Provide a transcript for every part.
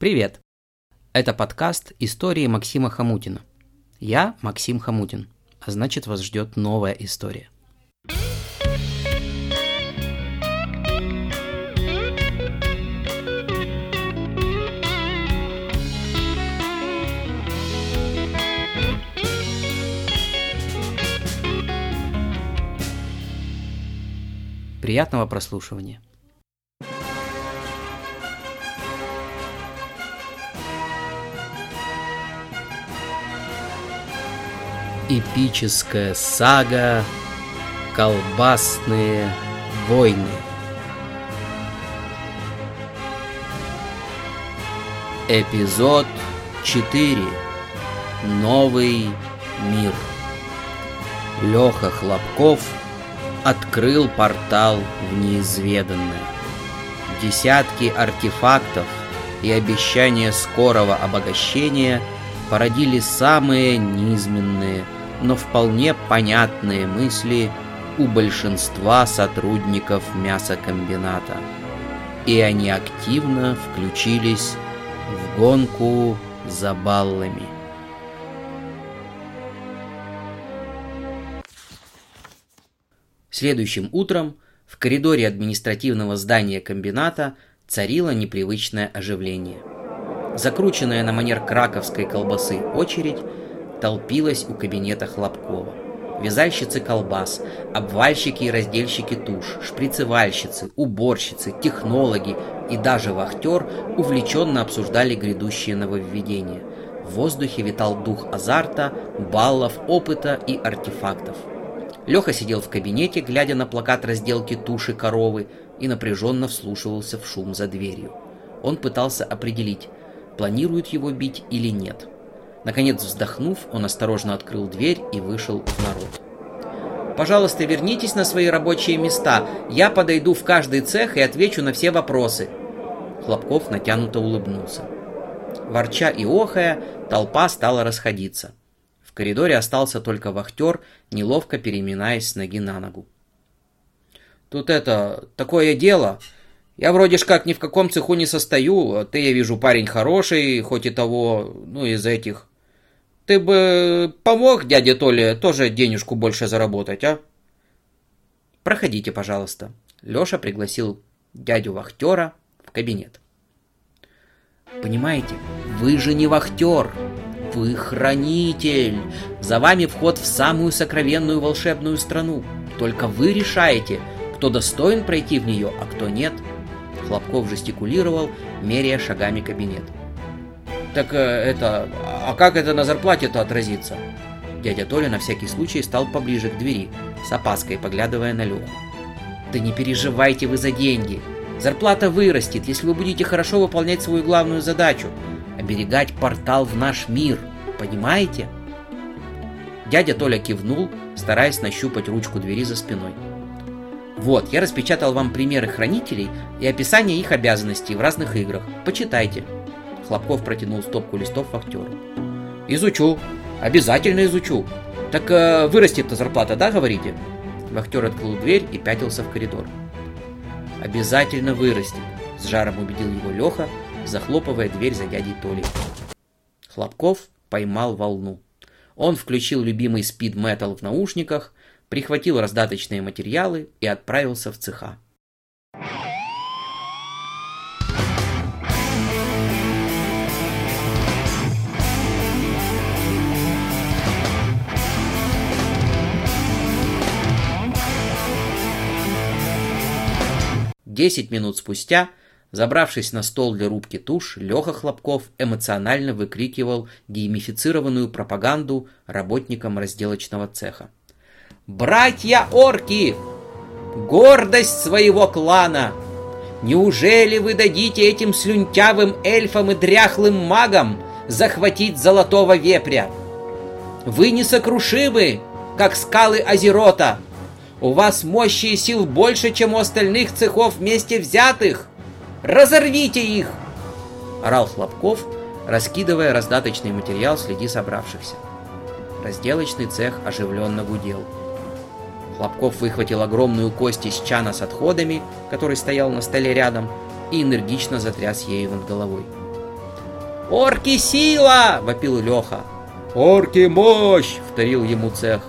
Привет! Это подкаст «Истории Максима Хамутина». Я Максим Хамутин, а значит вас ждет новая история. Приятного прослушивания. Эпическая сага «Колбасные войны». Эпизод 4. Новый мир. Леха Хлопков открыл портал в неизведанное. Десятки артефактов и обещание скорого обогащения породили самые низменные – но вполне понятные мысли у большинства сотрудников мясокомбината. И они активно включились в гонку за баллами. Следующим утром в коридоре административного здания комбината царило непривычное оживление. Закрученная на манер краковской колбасы очередь толпилась у кабинета Хлопкова. Вязальщицы колбас, обвальщики и раздельщики туш, шприцевальщицы, уборщицы, технологи и даже вахтер увлеченно обсуждали грядущие нововведения. В воздухе витал дух азарта, баллов, опыта и артефактов. Леха сидел в кабинете, глядя на плакат разделки туши коровы, и напряженно вслушивался в шум за дверью. Он пытался определить, планируют его бить или нет. Наконец вздохнув, он осторожно открыл дверь и вышел в народ. «Пожалуйста, вернитесь на свои рабочие места. Я подойду в каждый цех и отвечу на все вопросы». Хлопков натянуто улыбнулся. Ворча и охая, толпа стала расходиться. В коридоре остался только вахтер, неловко переминаясь с ноги на ногу. «Тут это, такое дело. Я вроде ж как ни в каком цеху не состою, ты, я вижу, парень хороший, хоть и того, ну, из этих. Ты бы помог дяде Толе тоже денежку больше заработать, а? Проходите, пожалуйста. Леша пригласил дядю вахтера в кабинет. Понимаете, вы же не вахтер, вы хранитель. За вами вход в самую сокровенную волшебную страну. Только вы решаете, кто достоин пройти в нее, а кто нет. Хлопков жестикулировал, меряя шагами кабинет. Так э, это... А как это на зарплате-то отразится? Дядя Толя на всякий случай стал поближе к двери, с опаской поглядывая на Леху. Да не переживайте вы за деньги. Зарплата вырастет, если вы будете хорошо выполнять свою главную задачу – оберегать портал в наш мир. Понимаете? Дядя Толя кивнул, стараясь нащупать ручку двери за спиной. Вот, я распечатал вам примеры хранителей и описание их обязанностей в разных играх. Почитайте. Хлопков протянул стопку листов вахтеру. «Изучу. Обязательно изучу. Так э, вырастет-то зарплата, да, говорите?» Вахтер открыл дверь и пятился в коридор. «Обязательно вырастет», — с жаром убедил его Леха, захлопывая дверь за дядей Толей. Хлопков поймал волну. Он включил любимый спид-метал в наушниках, прихватил раздаточные материалы и отправился в цеха. Десять минут спустя, забравшись на стол для рубки туш, Леха Хлопков эмоционально выкрикивал геймифицированную пропаганду работникам разделочного цеха. «Братья-орки! Гордость своего клана! Неужели вы дадите этим слюнтявым эльфам и дряхлым магам захватить золотого вепря? Вы несокрушимы, как скалы Азерота!» У вас мощи и сил больше, чем у остальных цехов вместе взятых! Разорвите их!» Орал Хлопков, раскидывая раздаточный материал среди собравшихся. Разделочный цех оживленно гудел. Хлопков выхватил огромную кость из чана с отходами, который стоял на столе рядом, и энергично затряс ею над головой. «Орки сила!» — вопил Леха. «Орки мощь!» — вторил ему цех.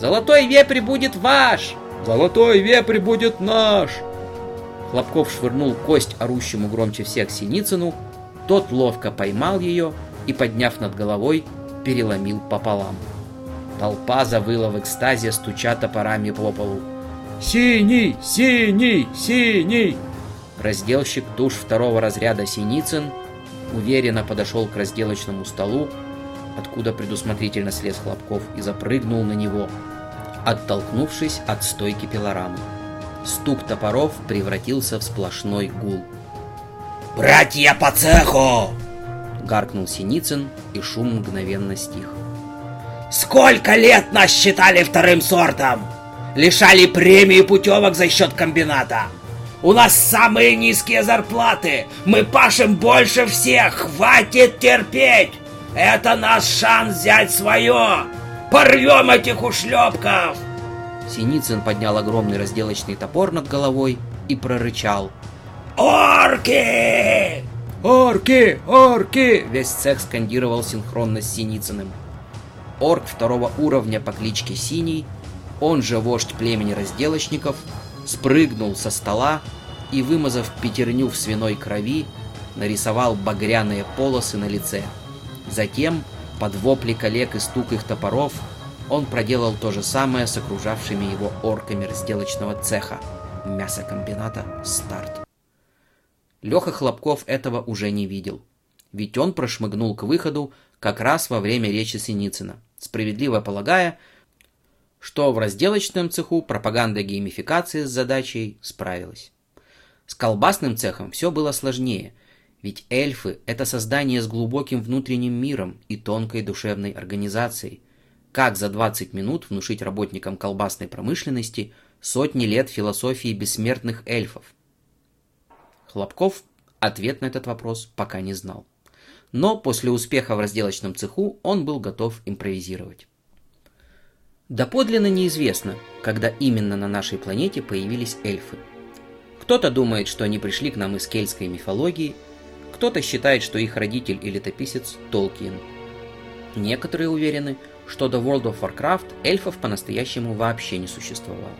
«Золотой вепрь будет ваш!» «Золотой вепрь будет наш!» Хлопков швырнул кость орущему громче всех Синицыну, тот ловко поймал ее и, подняв над головой, переломил пополам. Толпа завыла в экстазе, стуча топорами по полу. «Синий! Синий! Синий!» Разделщик туш второго разряда Синицын уверенно подошел к разделочному столу, откуда предусмотрительно слез Хлопков и запрыгнул на него, оттолкнувшись от стойки пилорамы. Стук топоров превратился в сплошной гул. «Братья по цеху!» — гаркнул Синицын, и шум мгновенно стих. «Сколько лет нас считали вторым сортом? Лишали премии путевок за счет комбината!» У нас самые низкие зарплаты. Мы пашем больше всех. Хватит терпеть. Это наш шанс взять свое. Порвем этих ушлепков. Синицын поднял огромный разделочный топор над головой и прорычал. «Орки!» «Орки! Орки!» Весь цех скандировал синхронно с Синицыным. Орк второго уровня по кличке Синий, он же вождь племени разделочников, спрыгнул со стола и, вымазав пятерню в свиной крови, нарисовал багряные полосы на лице. Затем, под вопли коллег и стук их топоров, он проделал то же самое с окружавшими его орками разделочного цеха, мясокомбината «Старт». Леха Хлопков этого уже не видел, ведь он прошмыгнул к выходу как раз во время речи Синицына, справедливо полагая, что в разделочном цеху пропаганда геймификации с задачей справилась. С колбасным цехом все было сложнее, ведь эльфы – это создание с глубоким внутренним миром и тонкой душевной организацией. Как за 20 минут внушить работникам колбасной промышленности сотни лет философии бессмертных эльфов? Хлопков ответ на этот вопрос пока не знал. Но после успеха в разделочном цеху он был готов импровизировать. Доподлинно неизвестно, когда именно на нашей планете появились эльфы. Кто-то думает, что они пришли к нам из кельтской мифологии, кто-то считает, что их родитель и летописец Толкиен. Некоторые уверены, что до World of Warcraft эльфов по-настоящему вообще не существовало.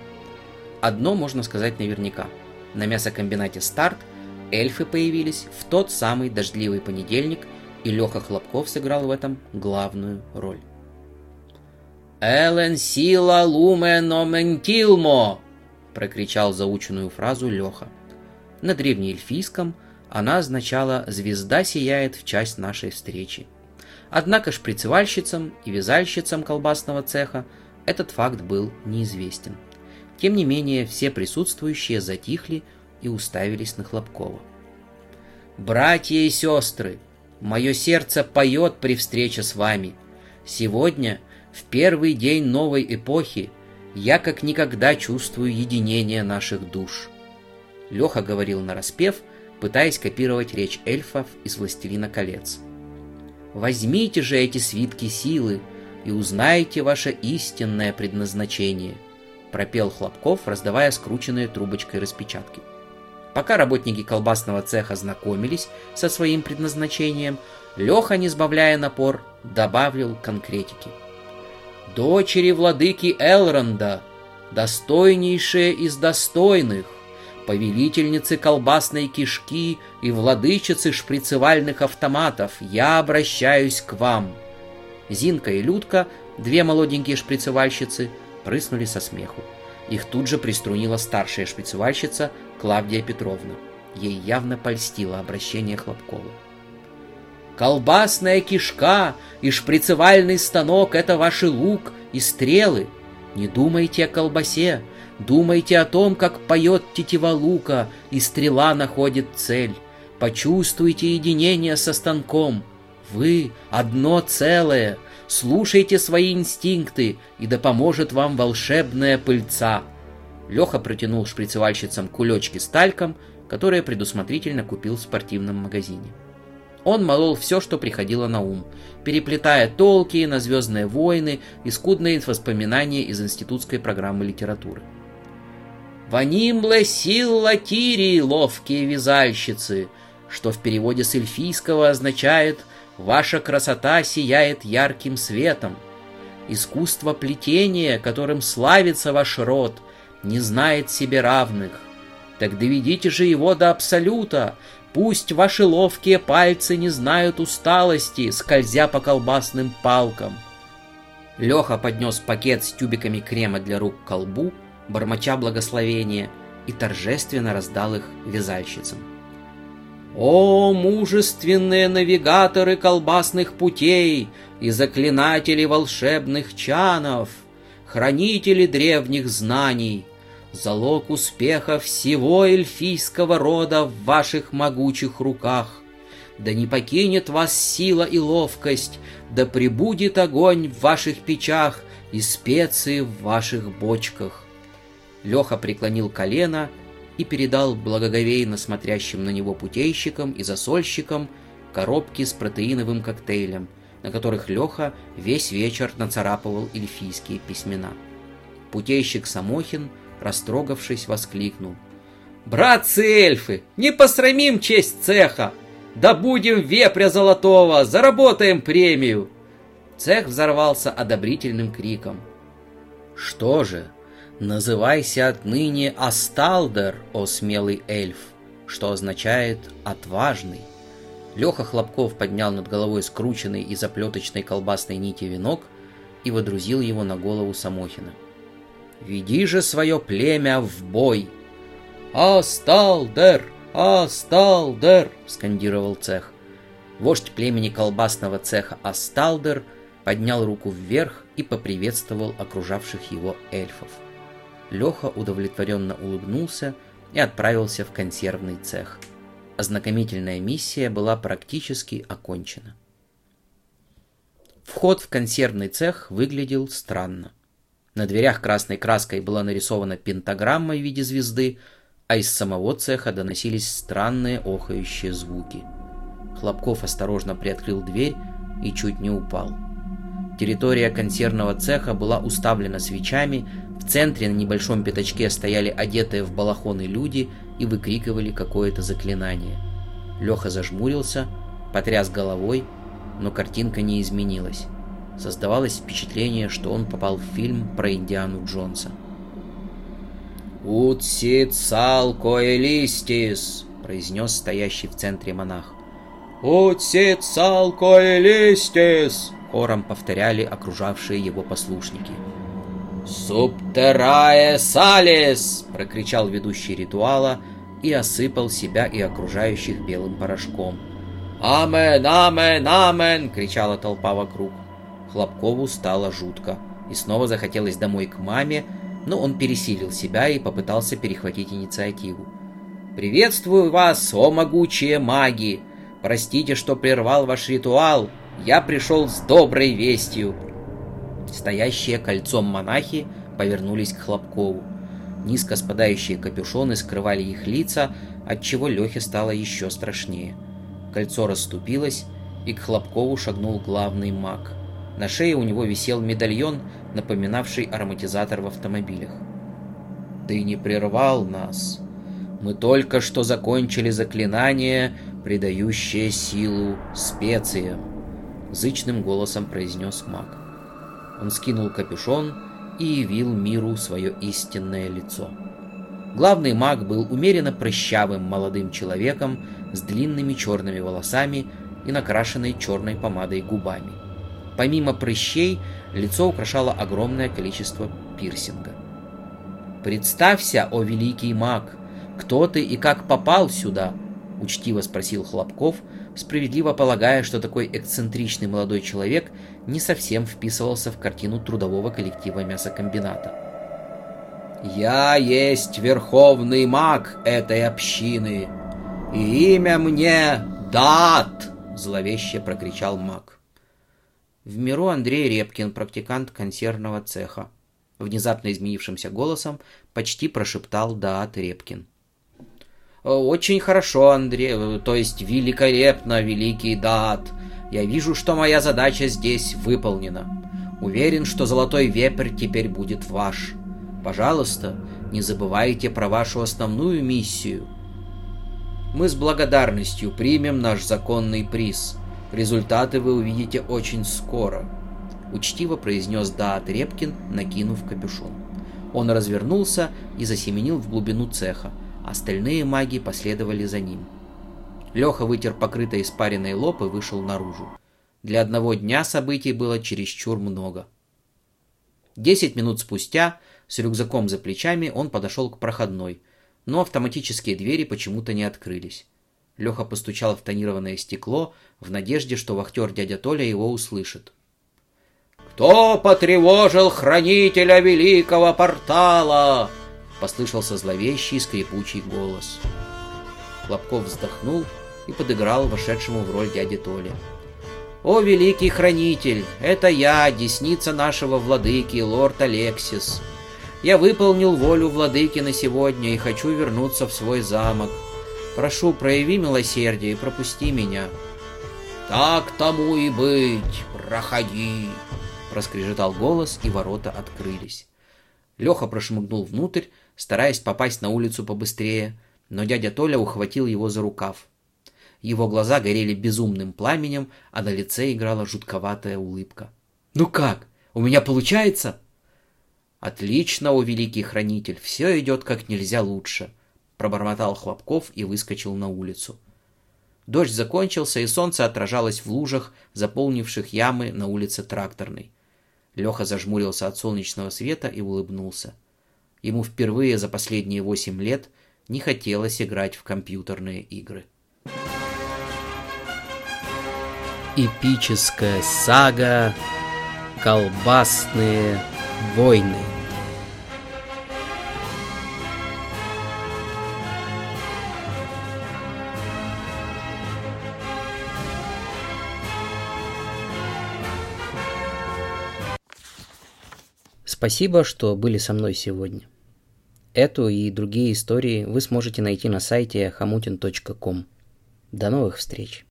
Одно можно сказать наверняка. На мясокомбинате «Старт» эльфы появились в тот самый дождливый понедельник, и Леха Хлопков сыграл в этом главную роль. «Элен сила луме номентилмо!» — прокричал заученную фразу Леха. На древнеэльфийском она означала «звезда сияет в часть нашей встречи». Однако шприцевальщицам и вязальщицам колбасного цеха этот факт был неизвестен. Тем не менее, все присутствующие затихли и уставились на Хлопкова. «Братья и сестры, мое сердце поет при встрече с вами. Сегодня в первый день новой эпохи я как никогда чувствую единение наших душ. Леха говорил на распев, пытаясь копировать речь эльфов из «Властелина колец». «Возьмите же эти свитки силы и узнайте ваше истинное предназначение», пропел Хлопков, раздавая скрученные трубочкой распечатки. Пока работники колбасного цеха знакомились со своим предназначением, Леха, не сбавляя напор, добавил конкретики – дочери владыки Элронда, достойнейшие из достойных, повелительницы колбасной кишки и владычицы шприцевальных автоматов, я обращаюсь к вам. Зинка и Людка, две молоденькие шприцевальщицы, прыснули со смеху. Их тут же приструнила старшая шприцевальщица Клавдия Петровна. Ей явно польстило обращение Хлопкова. Колбасная кишка и шприцевальный станок — это ваши лук и стрелы. Не думайте о колбасе, думайте о том, как поет тетива лука, и стрела находит цель. Почувствуйте единение со станком. Вы — одно целое. Слушайте свои инстинкты, и да поможет вам волшебная пыльца. Леха протянул шприцевальщицам кулечки с тальком, которые предусмотрительно купил в спортивном магазине. Он молол все, что приходило на ум, переплетая толки на «Звездные войны» и скудные воспоминания из институтской программы литературы. «Ванимле силла тири, ловкие вязальщицы! что в переводе с эльфийского означает «Ваша красота сияет ярким светом». Искусство плетения, которым славится ваш род, не знает себе равных. Так доведите же его до абсолюта, пусть ваши ловкие пальцы не знают усталости, скользя по колбасным палкам. Леха поднес пакет с тюбиками крема для рук к колбу, бормоча благословения, и торжественно раздал их вязальщицам. «О, мужественные навигаторы колбасных путей и заклинатели волшебных чанов, хранители древних знаний, залог успеха всего эльфийского рода в ваших могучих руках! Да не покинет вас сила и ловкость, да прибудет огонь в ваших печах и специи в ваших бочках!» Леха преклонил колено и передал благоговейно смотрящим на него путейщикам и засольщикам коробки с протеиновым коктейлем, на которых Леха весь вечер нацарапывал эльфийские письмена. Путейщик Самохин, растрогавшись, воскликнул. «Братцы эльфы, не посрамим честь цеха! Да будем вепря золотого, заработаем премию!» Цех взорвался одобрительным криком. «Что же, «Называйся отныне Асталдер, о смелый эльф», что означает «отважный». Леха Хлопков поднял над головой скрученный из оплеточной колбасной нити венок и водрузил его на голову Самохина. «Веди же свое племя в бой!» «Асталдер! Асталдер!» — скандировал цех. Вождь племени колбасного цеха Асталдер поднял руку вверх и поприветствовал окружавших его эльфов. Леха удовлетворенно улыбнулся и отправился в консервный цех. Ознакомительная миссия была практически окончена. Вход в консервный цех выглядел странно. На дверях красной краской была нарисована пентаграмма в виде звезды, а из самого цеха доносились странные охающие звуки. Хлопков осторожно приоткрыл дверь и чуть не упал. Территория консервного цеха была уставлена свечами, в центре на небольшом пятачке стояли одетые в балахоны люди и выкрикивали какое-то заклинание. Леха зажмурился, потряс головой, но картинка не изменилась. Создавалось впечатление, что он попал в фильм про Индиану Джонса. «Утсит салкоэлистис!» — произнес стоящий в центре монах. «Утсит салкоэлистис!» — хором повторяли окружавшие его послушники. «Субтерае салис!» — прокричал ведущий ритуала и осыпал себя и окружающих белым порошком. «Амен, амен, амен!» — кричала толпа вокруг. Хлопкову стало жутко, и снова захотелось домой к маме, но он пересилил себя и попытался перехватить инициативу. «Приветствую вас, о могучие маги! Простите, что прервал ваш ритуал. Я пришел с доброй вестью. Стоящие кольцом монахи повернулись к Хлопкову. Низко спадающие капюшоны скрывали их лица, отчего Лехе стало еще страшнее. Кольцо расступилось, и к Хлопкову шагнул главный маг. На шее у него висел медальон, напоминавший ароматизатор в автомобилях. «Ты не прервал нас. Мы только что закончили заклинание, придающее силу специям», — зычным голосом произнес маг. Он скинул капюшон и явил миру свое истинное лицо. Главный маг был умеренно прыщавым молодым человеком с длинными черными волосами и накрашенной черной помадой губами. Помимо прыщей, лицо украшало огромное количество пирсинга. «Представься, о великий маг, кто ты и как попал сюда?» — учтиво спросил Хлопков, справедливо полагая, что такой эксцентричный молодой человек не совсем вписывался в картину трудового коллектива мясокомбината. «Я есть верховный маг этой общины, и имя мне Дат!» — зловеще прокричал маг. В миру Андрей Репкин, практикант консервного цеха. Внезапно изменившимся голосом почти прошептал Даат Репкин. «Очень хорошо, Андрей, э, то есть великолепно, великий Дат. Я вижу, что моя задача здесь выполнена. Уверен, что золотой вепрь теперь будет ваш. Пожалуйста, не забывайте про вашу основную миссию». Мы с благодарностью примем наш законный приз. Результаты вы увидите очень скоро», — учтиво произнес Даат Репкин, накинув капюшон. Он развернулся и засеменил в глубину цеха. Остальные маги последовали за ним. Леха вытер покрытой испаренной лоб и вышел наружу. Для одного дня событий было чересчур много. Десять минут спустя, с рюкзаком за плечами, он подошел к проходной, но автоматические двери почему-то не открылись. Леха постучал в тонированное стекло в надежде, что вахтер дядя Толя его услышит. «Кто потревожил хранителя великого портала?» Послышался зловещий скрипучий голос. Хлопков вздохнул и подыграл вошедшему в роль дяди Толя. «О, великий хранитель, это я, десница нашего владыки, лорд Алексис. Я выполнил волю владыки на сегодня и хочу вернуться в свой замок. Прошу, прояви милосердие и пропусти меня». «Так тому и быть, проходи!» Проскрежетал голос, и ворота открылись. Леха прошмыгнул внутрь, стараясь попасть на улицу побыстрее, но дядя Толя ухватил его за рукав. Его глаза горели безумным пламенем, а на лице играла жутковатая улыбка. «Ну как? У меня получается?» «Отлично, о великий хранитель, все идет как нельзя лучше», — пробормотал Хлопков и выскочил на улицу. Дождь закончился, и солнце отражалось в лужах, заполнивших ямы на улице Тракторной. Леха зажмурился от солнечного света и улыбнулся. Ему впервые за последние восемь лет не хотелось играть в компьютерные игры. Эпическая сага «Колбасные войны». Спасибо, что были со мной сегодня. Эту и другие истории вы сможете найти на сайте hamutin.com. До новых встреч!